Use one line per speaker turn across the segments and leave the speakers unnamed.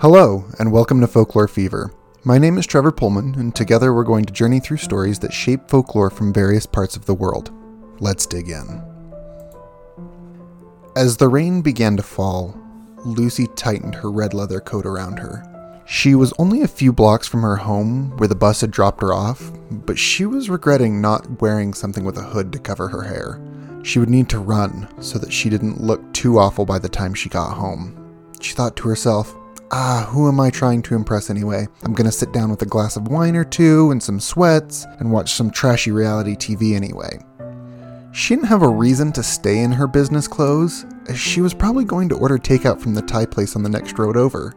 Hello, and welcome to Folklore Fever. My name is Trevor Pollmann, and together we're going to journey through stories that shape folklore from various parts of the world. Let's dig in. As the rain began to fall, Lucy tightened her red leather coat around her. She was only a few blocks from her home where the bus had dropped her off, but she was regretting not wearing something with a hood to cover her hair. She would need to run so that she didn't look too awful by the time she got home. She thought to herself, Ah, who am I trying to impress anyway? I'm gonna sit down with a glass of wine or two and some sweats and watch some trashy reality TV anyway. She didn't have a reason to stay in her business clothes, as she was probably going to order takeout from the Thai place on the next road over.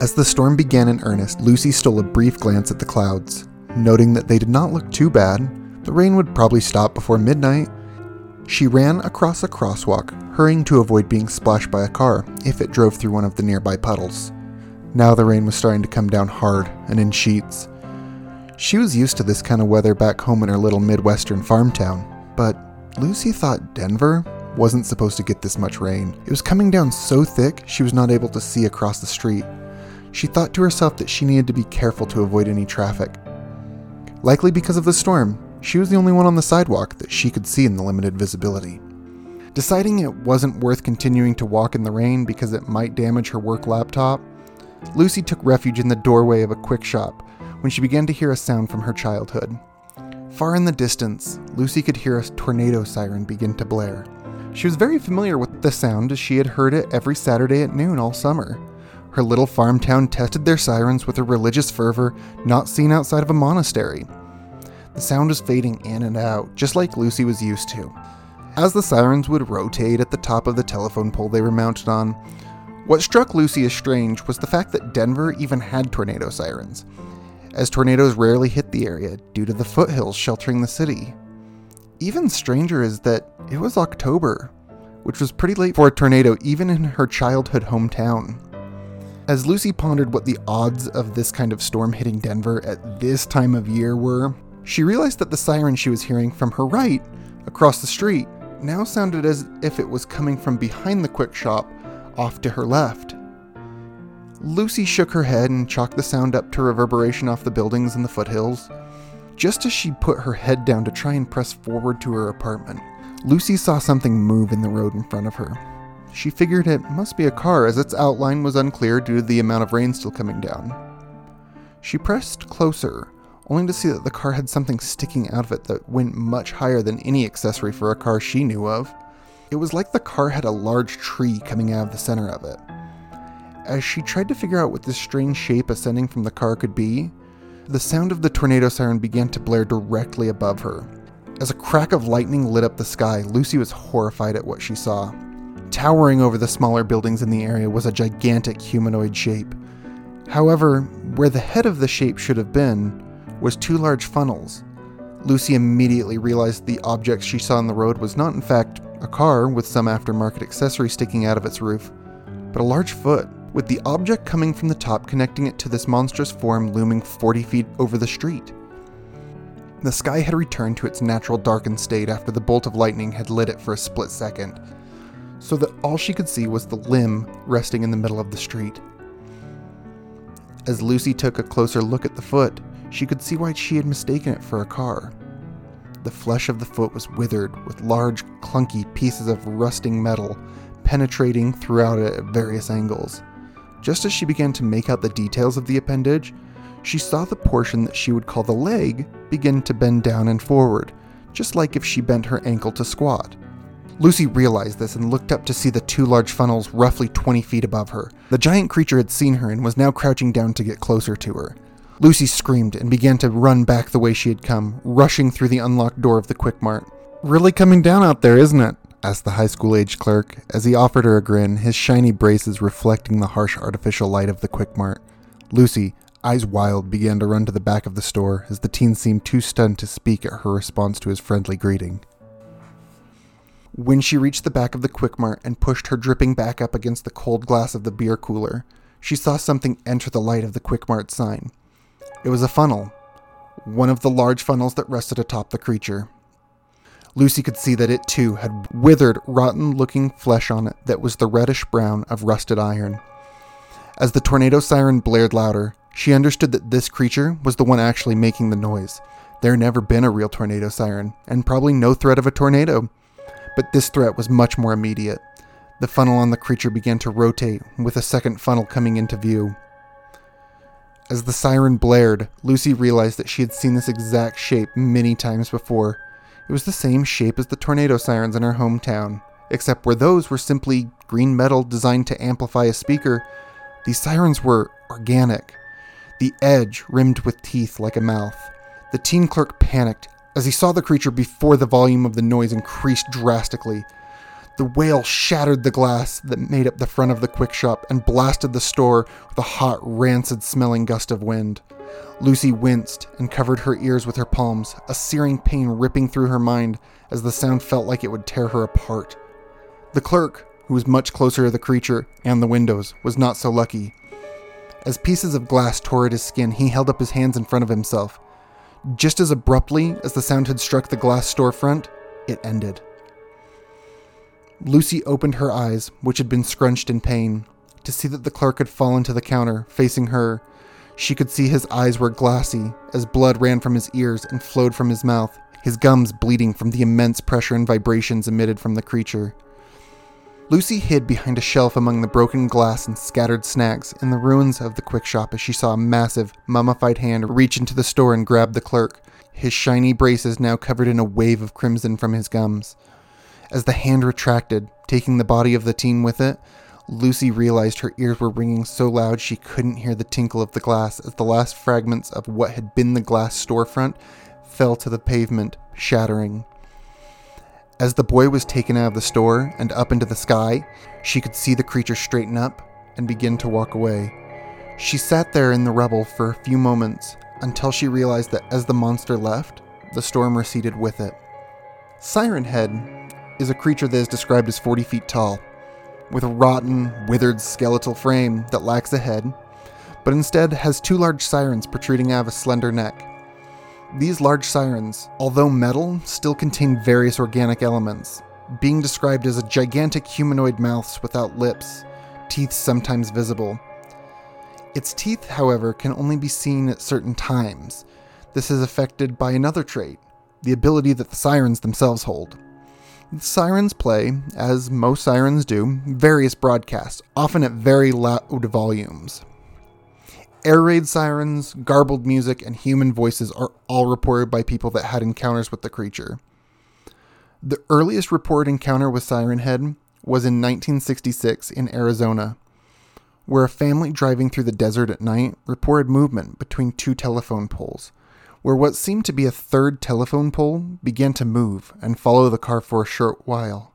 As the storm began in earnest, Lucy stole a brief glance at the clouds. Noting that they did not look too bad, the rain would probably stop before midnight. She ran across a crosswalk, hurrying to avoid being splashed by a car if it drove through one of the nearby puddles. Now the rain was starting to come down hard and in sheets. She was used to this kind of weather back home in her little Midwestern farm town, but Lucy thought Denver wasn't supposed to get this much rain. It was coming down so thick she was not able to see across the street. She thought to herself that she needed to be careful to avoid any traffic. Likely because of the storm, she was the only one on the sidewalk that she could see in the limited visibility. Deciding it wasn't worth continuing to walk in the rain because it might damage her work laptop, Lucy took refuge in the doorway of a quick shop when she began to hear a sound from her childhood. Far in the distance, Lucy could hear a tornado siren begin to blare. She was very familiar with the sound as she had heard it every Saturday at noon all summer. Her little farm town tested their sirens with a religious fervor not seen outside of a monastery. The sound was fading in and out, just like Lucy was used to. As the sirens would rotate at the top of the telephone pole they were mounted on, what struck Lucy as strange was the fact that Denver even had tornado sirens, as tornadoes rarely hit the area due to the foothills sheltering the city. Even stranger is that it was October, which was pretty late for a tornado even in her childhood hometown. As Lucy pondered what the odds of this kind of storm hitting Denver at this time of year were, she realized that the siren she was hearing from her right, across the street, now sounded as if it was coming from behind the quick shop off to her left. Lucy shook her head and chalked the sound up to reverberation off the buildings in the foothills. Just as she put her head down to try and press forward to her apartment, Lucy saw something move in the road in front of her. She figured it must be a car as its outline was unclear due to the amount of rain still coming down. She pressed closer, only to see that the car had something sticking out of it that went much higher than any accessory for a car she knew of. It was like the car had a large tree coming out of the center of it. As she tried to figure out what this strange shape ascending from the car could be, the sound of the tornado siren began to blare directly above her. As a crack of lightning lit up the sky, Lucy was horrified at what she saw. Towering over the smaller buildings in the area was a gigantic humanoid shape. However, where the head of the shape should have been was two large funnels. Lucy immediately realized the object she saw on the road was not, in fact, a car with some aftermarket accessory sticking out of its roof, but a large foot, with the object coming from the top connecting it to this monstrous form looming 40 feet over the street. The sky had returned to its natural darkened state after the bolt of lightning had lit it for a split second, so that all she could see was the limb resting in the middle of the street. As Lucy took a closer look at the foot, she could see why she had mistaken it for a car. The flesh of the foot was withered, with large, clunky pieces of rusting metal penetrating throughout it at various angles. Just as she began to make out the details of the appendage, she saw the portion that she would call the leg begin to bend down and forward, just like if she bent her ankle to squat. Lucy realized this and looked up to see the two large funnels roughly 20 feet above her. The giant creature had seen her and was now crouching down to get closer to her. Lucy screamed and began to run back the way she had come, rushing through the unlocked door of the Quick Mart. Really coming down out there, isn't it? asked the high school age clerk as he offered her a grin, his shiny braces reflecting the harsh artificial light of the Quick Mart. Lucy, eyes wild, began to run to the back of the store as the teen seemed too stunned to speak at her response to his friendly greeting. When she reached the back of the Quick Mart and pushed her dripping back up against the cold glass of the beer cooler, she saw something enter the light of the Quick Mart sign. It was a funnel, one of the large funnels that rested atop the creature. Lucy could see that it too had withered, rotten looking flesh on it that was the reddish brown of rusted iron. As the tornado siren blared louder, she understood that this creature was the one actually making the noise. There had never been a real tornado siren, and probably no threat of a tornado. But this threat was much more immediate. The funnel on the creature began to rotate, with a second funnel coming into view. As the siren blared, Lucy realized that she had seen this exact shape many times before. It was the same shape as the tornado sirens in her hometown, except where those were simply green metal designed to amplify a speaker, these sirens were organic, the edge rimmed with teeth like a mouth. The teen clerk panicked as he saw the creature before the volume of the noise increased drastically. The wail shattered the glass that made up the front of the quick shop and blasted the store with a hot, rancid smelling gust of wind. Lucy winced and covered her ears with her palms, a searing pain ripping through her mind as the sound felt like it would tear her apart. The clerk, who was much closer to the creature and the windows, was not so lucky. As pieces of glass tore at his skin, he held up his hands in front of himself. Just as abruptly as the sound had struck the glass storefront, it ended. Lucy opened her eyes, which had been scrunched in pain, to see that the clerk had fallen to the counter, facing her. She could see his eyes were glassy, as blood ran from his ears and flowed from his mouth, his gums bleeding from the immense pressure and vibrations emitted from the creature. Lucy hid behind a shelf among the broken glass and scattered snacks in the ruins of the quick shop as she saw a massive, mummified hand reach into the store and grab the clerk, his shiny braces now covered in a wave of crimson from his gums. As the hand retracted, taking the body of the teen with it, Lucy realized her ears were ringing so loud she couldn't hear the tinkle of the glass as the last fragments of what had been the glass storefront fell to the pavement, shattering. As the boy was taken out of the store and up into the sky, she could see the creature straighten up and begin to walk away. She sat there in the rubble for a few moments until she realized that as the monster left, the storm receded with it. Siren Head is a creature that is described as 40 feet tall, with a rotten, withered skeletal frame that lacks a head, but instead has two large sirens protruding out of a slender neck. These large sirens, although metal, still contain various organic elements, being described as a gigantic humanoid mouths without lips, teeth sometimes visible. Its teeth, however, can only be seen at certain times. This is affected by another trait, the ability that the sirens themselves hold. Sirens play, as most sirens do, various broadcasts, often at very loud volumes. Air raid sirens, garbled music, and human voices are all reported by people that had encounters with the creature. The earliest reported encounter with Siren Head was in 1966 in Arizona, where a family driving through the desert at night reported movement between two telephone poles where what seemed to be a third telephone pole began to move and follow the car for a short while.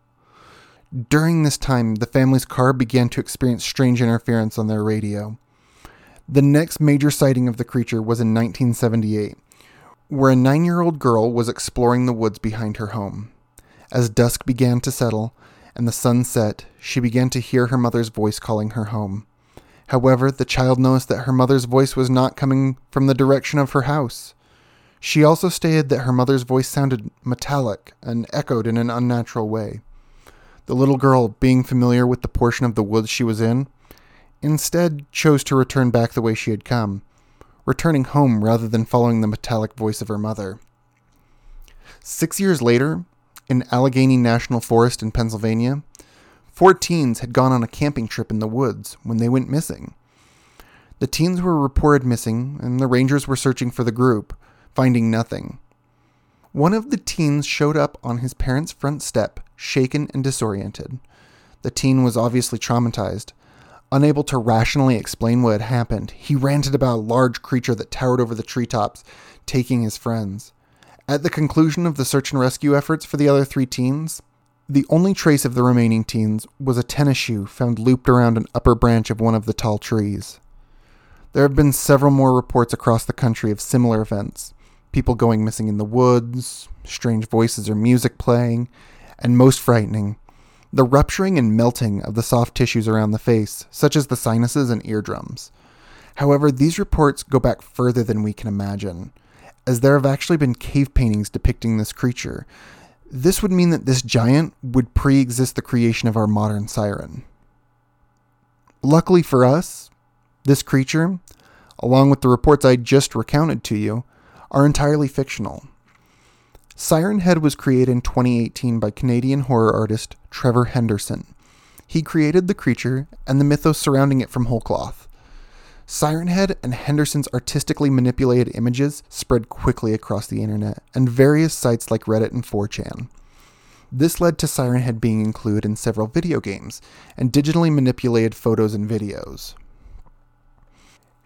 During this time, the family's car began to experience strange interference on their radio. The next major sighting of the creature was in 1978, where a nine year old girl was exploring the woods behind her home. As dusk began to settle and the sun set, she began to hear her mother's voice calling her home. However, the child noticed that her mother's voice was not coming from the direction of her house. She also stated that her mother's voice sounded metallic and echoed in an unnatural way. The little girl, being familiar with the portion of the woods she was in, instead chose to return back the way she had come, returning home rather than following the metallic voice of her mother. Six years later, in Allegheny National Forest in Pennsylvania, four teens had gone on a camping trip in the woods when they went missing. The teens were reported missing, and the rangers were searching for the group, finding nothing. One of the teens showed up on his parents' front step, shaken and disoriented. The teen was obviously traumatized. Unable to rationally explain what had happened, he ranted about a large creature that towered over the treetops, taking his friends. At the conclusion of the search and rescue efforts for the other three teens, the only trace of the remaining teens was a tennis shoe found looped around an upper branch of one of the tall trees. There have been several more reports across the country of similar events, people going missing in the woods, strange voices or music playing, and most frightening, the rupturing and melting of the soft tissues around the face, such as the sinuses and eardrums. However, these reports go back further than we can imagine, as there have actually been cave paintings depicting this creature. This would mean that this giant would pre exist the creation of our modern siren. Luckily for us, This creature, along with the reports I just recounted to you, are entirely fictional. Siren Head was created in 2018 by Canadian horror artist Trevor Henderson. He created the creature and the mythos surrounding it from whole cloth. Siren Head and Henderson's artistically manipulated images spread quickly across the internet and various sites like Reddit and 4chan. This led to Siren Head being included in several video games and digitally manipulated photos and videos.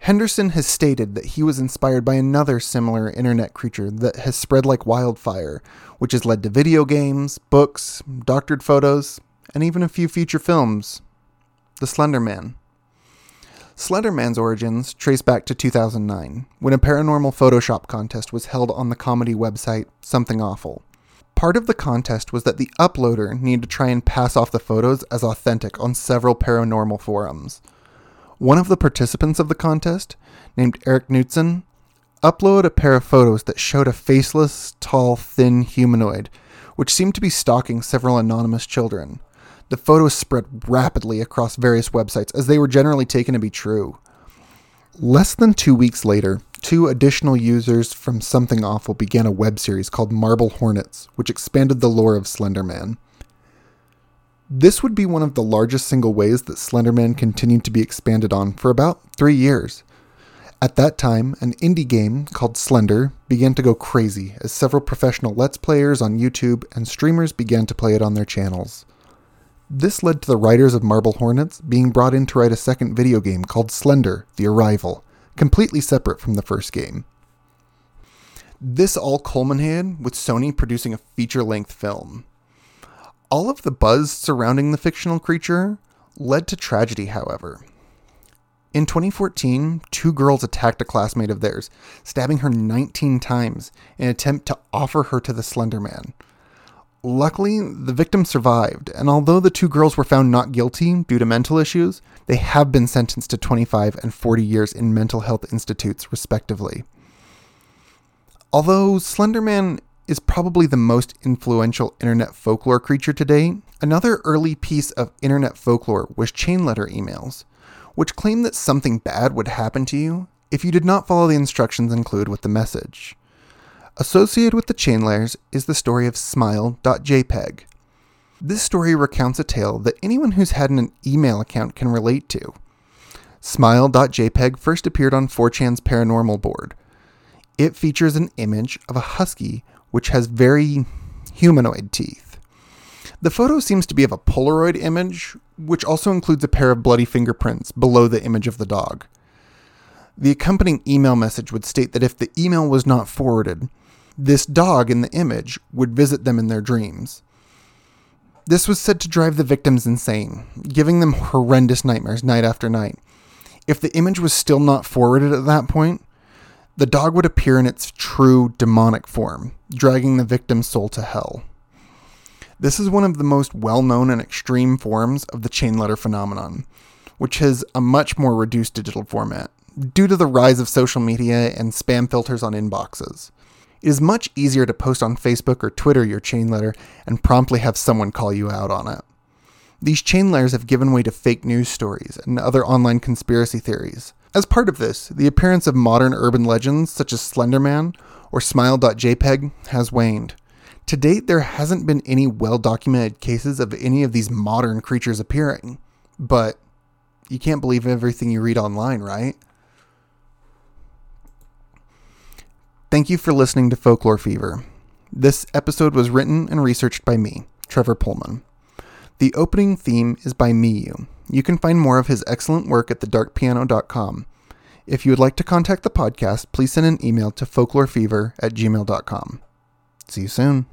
Henderson has stated that he was inspired by another similar internet creature that has spread like wildfire, which has led to video games, books, doctored photos, and even a few feature films. The Slender Man. Slender Man's origins trace back to 2009, when a paranormal Photoshop contest was held on the comedy website Something Awful. Part of the contest was that the uploader needed to try and pass off the photos as authentic on several paranormal forums. One of the participants of the contest, named Eric Knudsen, uploaded a pair of photos that showed a faceless, tall, thin humanoid, which seemed to be stalking several anonymous children. The photos spread rapidly across various websites as they were generally taken to be true. Less than two weeks later, two additional users from Something Awful began a web series called Marble Hornets, which expanded the lore of Slenderman. This would be one of the largest single ways that Slenderman continued to be expanded on for about three years. At that time, an indie game called Slender began to go crazy as several professional Let's Players on YouTube and streamers began to play it on their channels. This led to the writers of Marble Hornets being brought in to write a second video game called Slender The Arrival, completely separate from the first game. This all culminated with Sony producing a feature length film. All of the buzz surrounding the fictional creature led to tragedy, however. In 2014, two girls attacked a classmate of theirs, stabbing her 19 times in an attempt to offer her to the Slender Man. Luckily, the victim survived, and although the two girls were found not guilty due to mental issues, they have been sentenced to 25 and 40 years in mental health institutes, respectively. Although Slenderman is probably the most influential internet folklore creature today. Another early piece of internet folklore was chain letter emails, which claimed that something bad would happen to you if you did not follow the instructions included with the message. Associated with the chain letters is the story of smile.jpg. This story recounts a tale that anyone who's had an email account can relate to. Smile.jpg first appeared on 4chan's paranormal board. It features an image of a husky which has very humanoid teeth. The photo seems to be of a Polaroid image, which also includes a pair of bloody fingerprints below the image of the dog. The accompanying email message would state that if the email was not forwarded, this dog in the image would visit them in their dreams. This was said to drive the victims insane, giving them horrendous nightmares night after night. If the image was still not forwarded at that point, the dog would appear in its true demonic form, dragging the victim's soul to hell. This is one of the most well known and extreme forms of the chain letter phenomenon, which has a much more reduced digital format due to the rise of social media and spam filters on inboxes. It is much easier to post on Facebook or Twitter your chain letter and promptly have someone call you out on it. These chain letters have given way to fake news stories and other online conspiracy theories, as part of this, the appearance of modern urban legends such as Slenderman or Smile.jpg has waned. To date, there hasn't been any well documented cases of any of these modern creatures appearing. But you can't believe everything you read online, right? Thank you for listening to Folklore Fever. This episode was written and researched by me, Trevor Pollmann. The opening theme is by Myuu, you can find more of his excellent work at thedarkpiano.com. If you would like to contact the podcast, please send an email to folklorefever at gmail.com. See you soon.